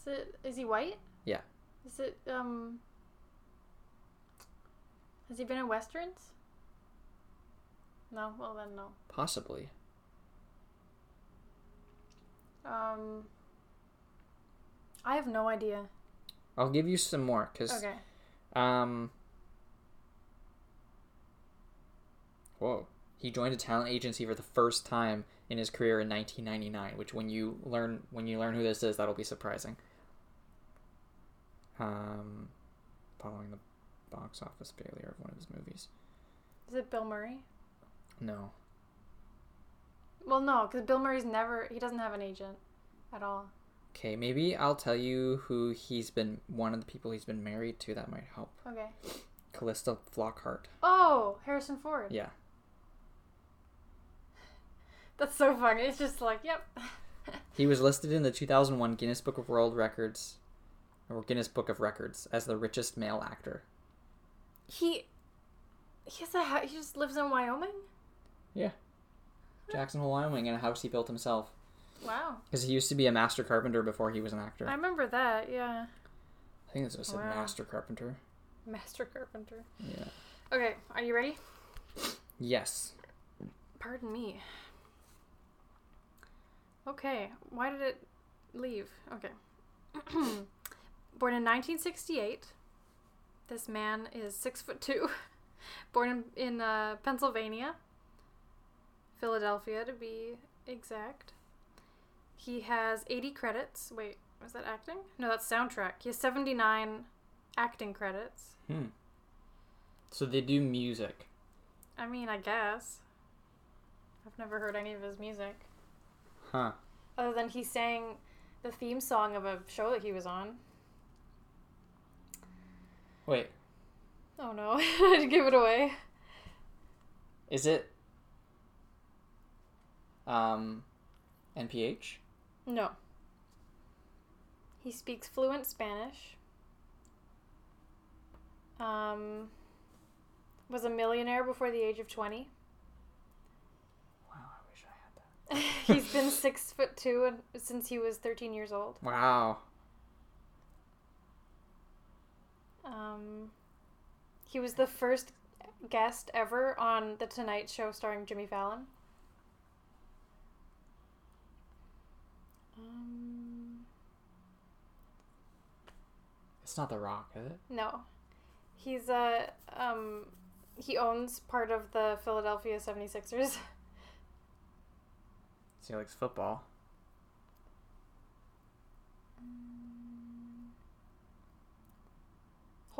Is it? Is he white? Yeah. Is it? Um. Has he been in westerns? No. Well then, no. Possibly. Um. I have no idea. I'll give you some more cuz Okay. um Whoa. He joined a talent agency for the first time in his career in 1999, which when you learn when you learn who this is, that'll be surprising. Um following the box office failure of one of his movies. Is it Bill Murray? No. Well, no, because Bill Murray's never. He doesn't have an agent, at all. Okay, maybe I'll tell you who he's been one of the people he's been married to that might help. Okay. Calista Flockhart. Oh, Harrison Ford. Yeah. That's so funny. It's just like, yep. He was listed in the 2001 Guinness Book of World Records or Guinness Book of Records as the richest male actor. he. He has a. hou- He just lives in Wyoming. Yeah, Jackson Hole, Wyoming, in a house he built himself. Wow. Because he used to be a master carpenter before he was an actor. I remember that. Yeah. I think this was a Wow. master carpenter. Master carpenter. Yeah. Okay, are you ready? Yes. Pardon me. Okay, why did it leave? Okay. Born in 1968, this man is six foot two. Born in, in uh, Pennsylvania, Philadelphia to be exact. He has 80 credits. Wait, was that acting? No, that's soundtrack. He has 79 acting credits. Hmm. So they do music. I mean, I guess. I've never heard any of his music. Huh. Other than he sang the theme song of a show that he was on. Wait, Oh no, I give it away. is it um NPH? No. He speaks fluent Spanish. Um, was a millionaire before the age of 20. Wow, I wish I had that. He's been six foot two and, since he was 13 years old. Wow. Um, he was the first guest ever on The Tonight Show starring Jimmy Fallon. Um, It's not The Rock, is it? no. He's a um he owns part of the Philadelphia 76ers. So he likes football.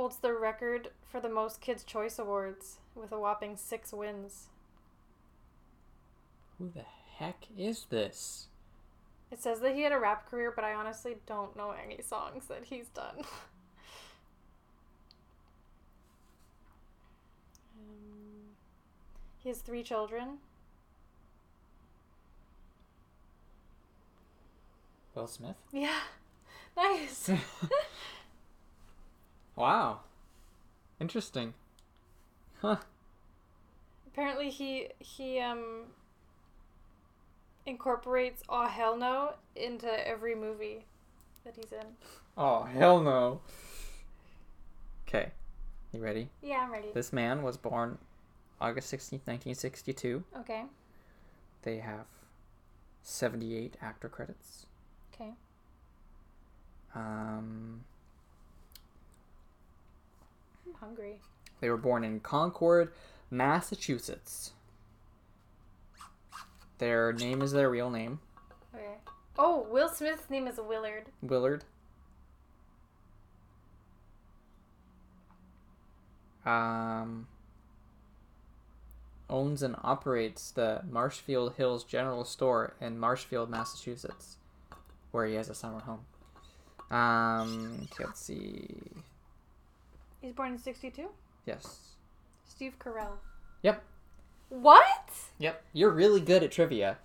Holds the record for the most Kids Choice Awards with a whopping 6 wins. Who the heck is this? It says that he had a rap career, but I honestly don't know any songs that he's done. um, he has three children. Will Smith? Yeah. Nice. wow. Interesting. Huh. Apparently he he um incorporates oh hell no into every movie that he's in. Oh, hell no. Okay. You ready? Yeah, I'm ready. This man was born August 16th, 1962. Okay. They have 78 actor credits. Okay. Um, I'm hungry. they were born in Concord, Massachusetts. Their name is their real name, Okay. Oh, Will Smith's name is Willard. Willard. Um, owns and operates the Marshfield Hills General Store in Marshfield, Massachusetts, where he has a summer home. Um, okay, let's see. He's born in 62? Yes. Steve Carell. Yep. What? Yep. You're really good at trivia.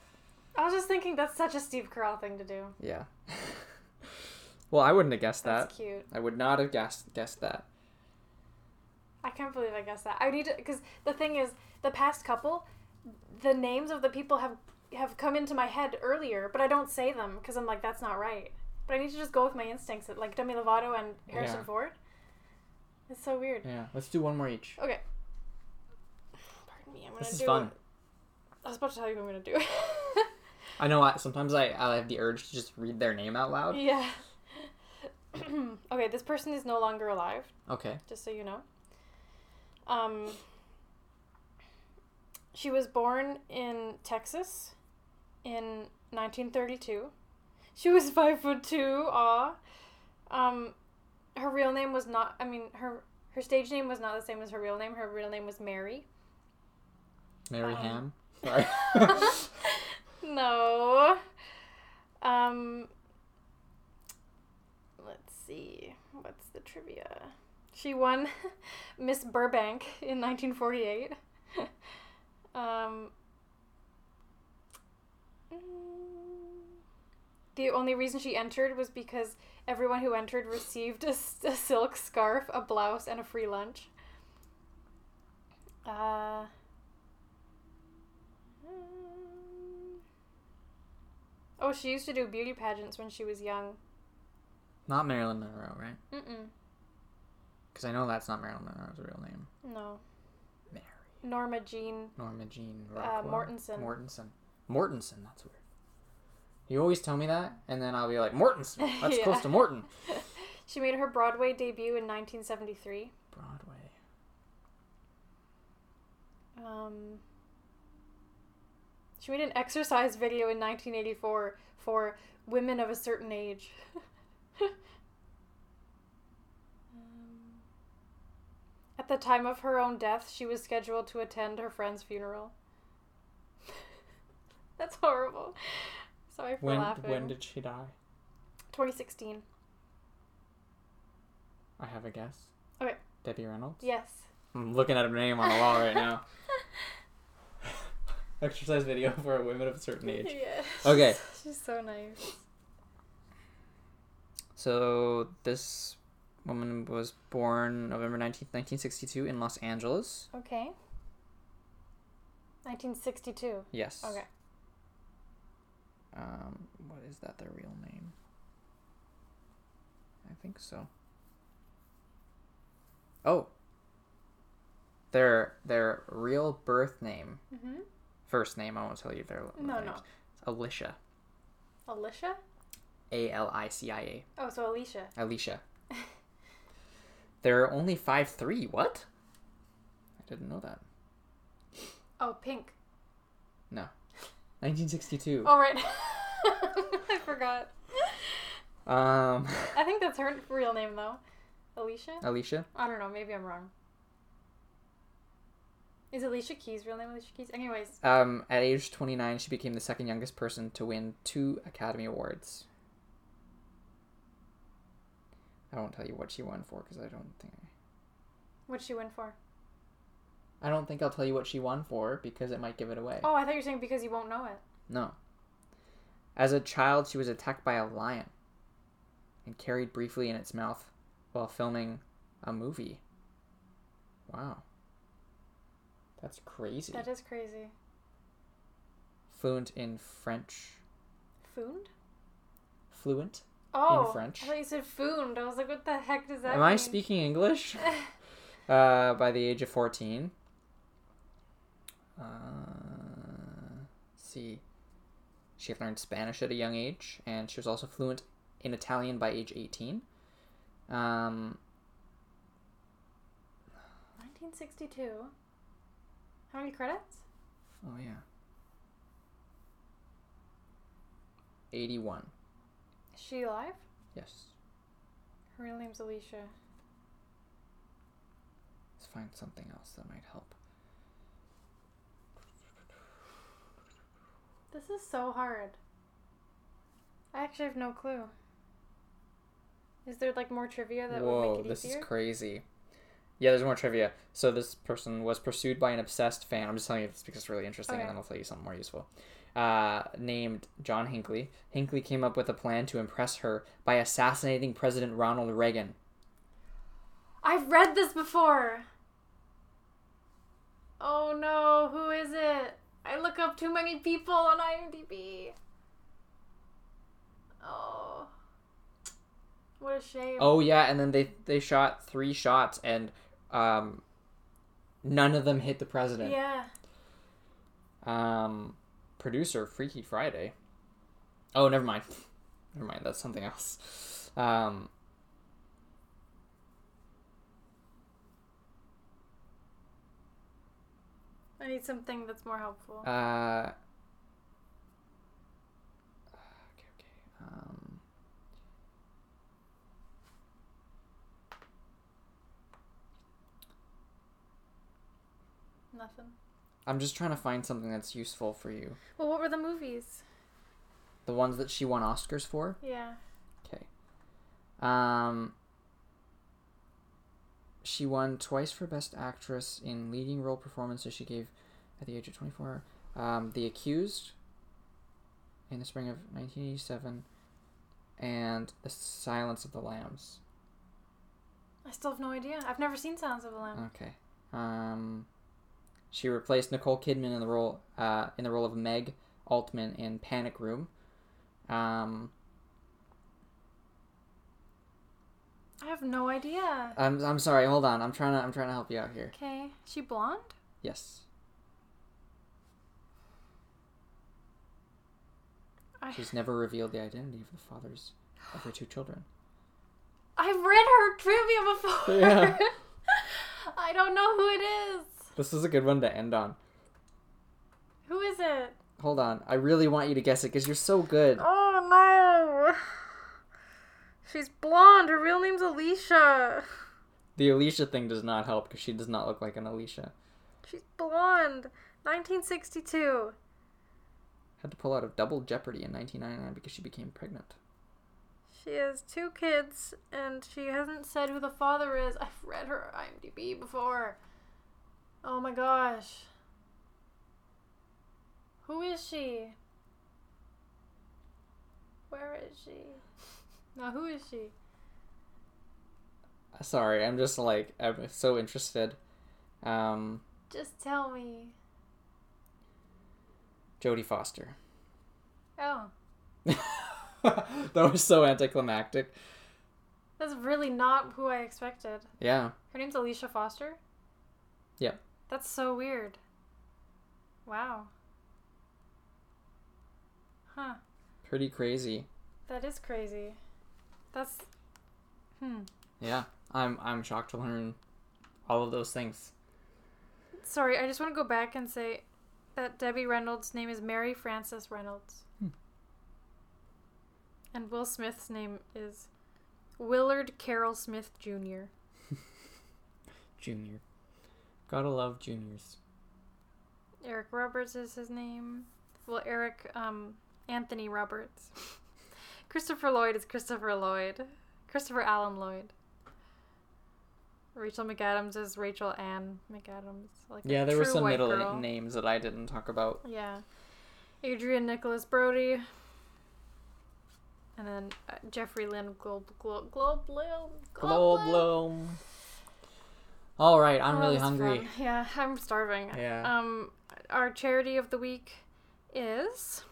I was just thinking that's such a Steve Carell thing to do. Yeah. well, I wouldn't have guessed that. That's cute. I would not have guessed guessed that. I can't believe I guessed that. I need to because the thing is, the past couple, the names of the people have have come into my head earlier, but I don't say them because I'm like that's not right. But I need to just go with my instincts, like Demi Lovato and Harrison Yeah. Ford. It's so weird. Yeah. Let's do one more each. Okay. Pardon me. I'm gonna This is do. fun. I was about to tell you what I'm gonna do. I know. I, sometimes I, I have the urge to just read their name out loud. yeah. okay, this person is no longer alive. Okay. just so you know. Um, she was born in Texas in 1932. She was five foot two. Aw. Um, her real name was not. I mean, her her stage name was not the same as her real name. Her real name was Mary. Mary Um, Ham. Sorry. no. Um. Let's see. What's the trivia? She won Miss Burbank in 1948. um. mm, The only reason she entered was because everyone who entered received a silk scarf, a blouse, and a free lunch. Uh. mm. Oh, she used to do beauty pageants when she was young. not Marilyn Monroe, right? Mm-mm. Because I know that's not Marilyn Monroe's real name. No. Mary. Norma Jean. Norma Jean Uh, Rockwell. Mortensen. Mortensen. Mortensen. That's weird. You always tell me that, and then I'll be like, Mortensen. That's Yeah. close to Morton. She made her Broadway debut in 1973. Broadway. Um, she made an exercise video in 1984 for women of a certain age. um, at the time of her own death, she was scheduled to attend her friend's funeral. That's horrible. Sorry for When laughing. when did she die? 2016. I have a guess. Okay. Debbie Reynolds. Yes. I'm looking at her name on the wall right now. exercise video for women of a certain age. Yeah. Okay. She's so nice. So this woman was born November 19th, 1962 in Los Angeles. Okay. 1962. Yes. Okay. Um, what is that their real name? I think so. Oh. Their their real birth name, Mm-hmm. first name. I won't tell you their. No, names. no. It's Alicia. Alicia? A L I C I A. Oh, so Alicia. Alicia. They're only five three. What? I didn't know that. Oh, Pink. No. 1962. Oh, right. I forgot. Um, I think that's her real name, though. Alicia? Alicia. I don't know. Maybe I'm wrong. Is Alicia Keys real name Alicia Keys? Anyways, Um, at age 29, she became the second youngest person to win two Academy Awards. I won't tell you what she won for because I don't think what'd she win for? I don't think I'll tell you what she won for because it might give it away. Oh, I thought you were saying because you won't know it. No. As a child, she was attacked by a lion and carried briefly in its mouth while filming a movie. Wow. That's crazy. That is crazy. Fluent in French. Foond? Fluent? Oh, French. I thought you said foond. I was like, what the heck does that Am mean? I speaking English? uh, by the age of 14. Uh, let's see. She had learned Spanish at a young age, and she was also fluent in Italian by age 18. Um, 1962. How many credits? oh, yeah. 81. Is she alive? Yes. Her real name's Alicia. Let's find something else that might help. This is so hard. I actually have no clue. Is there like more trivia that would make it this easier? is crazy. Yeah, there's more trivia. So this person was pursued by an obsessed fan. I'm just telling you this because it's really interesting, Okay. and then I'll tell you something more useful. Uh, named John Hinckley. Hinckley came up with a plan to impress her by assassinating President Ronald Reagan. I've read this before. Oh no, who is it? I look up too many people on IMDb. Oh. What a shame. Oh yeah, and then they they shot three shots, and um, none of them hit the president. Yeah. Um, producer Freaky Friday. Oh, never mind. Never mind. That's something else. Um, I need something that's more helpful. uh. Okay. Okay. Um. Nothing. I'm just trying to find something that's useful for you. Well, what were the movies? The ones that she won Oscars for. Yeah. Okay. Um. She won twice for Best Actress in leading role performances she gave at the age of 24. Um, the Accused in the spring of 1987 and The Silence of the Lambs. I still have no idea. I've never seen Silence of the Lambs. Okay. Um, she replaced Nicole Kidman in the role uh, in the role of Meg Altman in Panic Room. Um, I have no idea. I'm I'm sorry. Hold on. I'm trying to I'm trying to help you out here. Okay. She blonde? Yes. I, She's never revealed the identity of the fathers of her two children. I've read her trivia before. Yeah. I don't know who it is. This is a good one to end on. Who is it? Hold on. I really want you to guess it because you're so good. Oh no. She's blonde. Her real name's Alicia. The Alicia thing does not help because she does not look like an Alicia. She's blonde. 1962. Had to pull out of Double Jeopardy in 1999 because she became pregnant. She has two kids, and she hasn't said who the father is. I've read her IMDb before. Oh my gosh. Who is she? Where is she? No, who is she? Sorry, I'm just like I'm so interested. Um, Just tell me. Jodie Foster. Oh, that was so anticlimactic. that's really not who I expected. Yeah. Her name's Alicia Foster? Yep. That's so weird. Wow. Huh. Pretty crazy. That is crazy. That's. Hmm. Yeah. I'm I'm shocked to learn all of those things. Sorry, I just want to go back and say that Debbie Reynolds' name is Mary Frances Reynolds. Hmm. And Will Smith's name is Willard Carroll Smith Jr. Junior. Gotta love juniors. Eric Roberts is his name. Well, Eric um, Anthony Roberts. Christopher Lloyd is Christopher Lloyd. Christopher Allen Lloyd. Rachel McAdams is Rachel Ann McAdams. Like Yeah, there were some middle girl. names that I didn't talk about. Yeah. Adrien Nicholas Brody. And then uh, Jeffrey Lynn Globe Globe Globe Globe. All right, I'm Oh, really hungry. fun. Yeah, I'm starving. Yeah. Um, our charity of the week is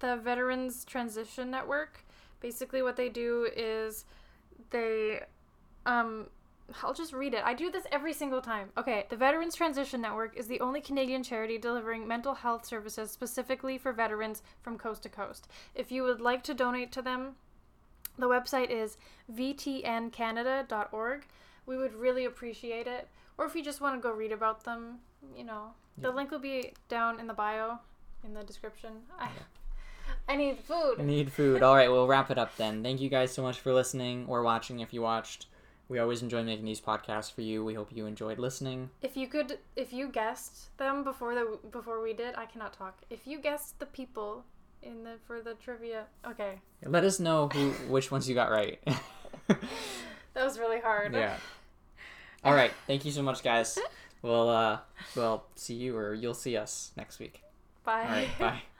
the Veterans Transition Network. Basically, what they do is they, um, I'll just read it. I do this every single time. Okay, the Veterans Transition Network is the only Canadian charity delivering mental health services specifically for veterans from coast to coast. If you would like to donate to them, the website is vtncanada.org. We would really appreciate it. Or if you just want to go read about them, you know, the link will be down in the bio, in the description. I, I need food. I need food. All right, we'll wrap it up then. Thank you guys so much for listening or watching if you watched. We always enjoy making these podcasts for you. We hope you enjoyed listening. If you could, if you guessed them before the before we did, I cannot talk. If you guessed the people in the for the trivia, okay, Let us know who which ones you got right. that was really hard. yeah. All right. Thank you so much, guys. We'll uh, we'll see you or you'll see us next week. Bye. All right. Bye.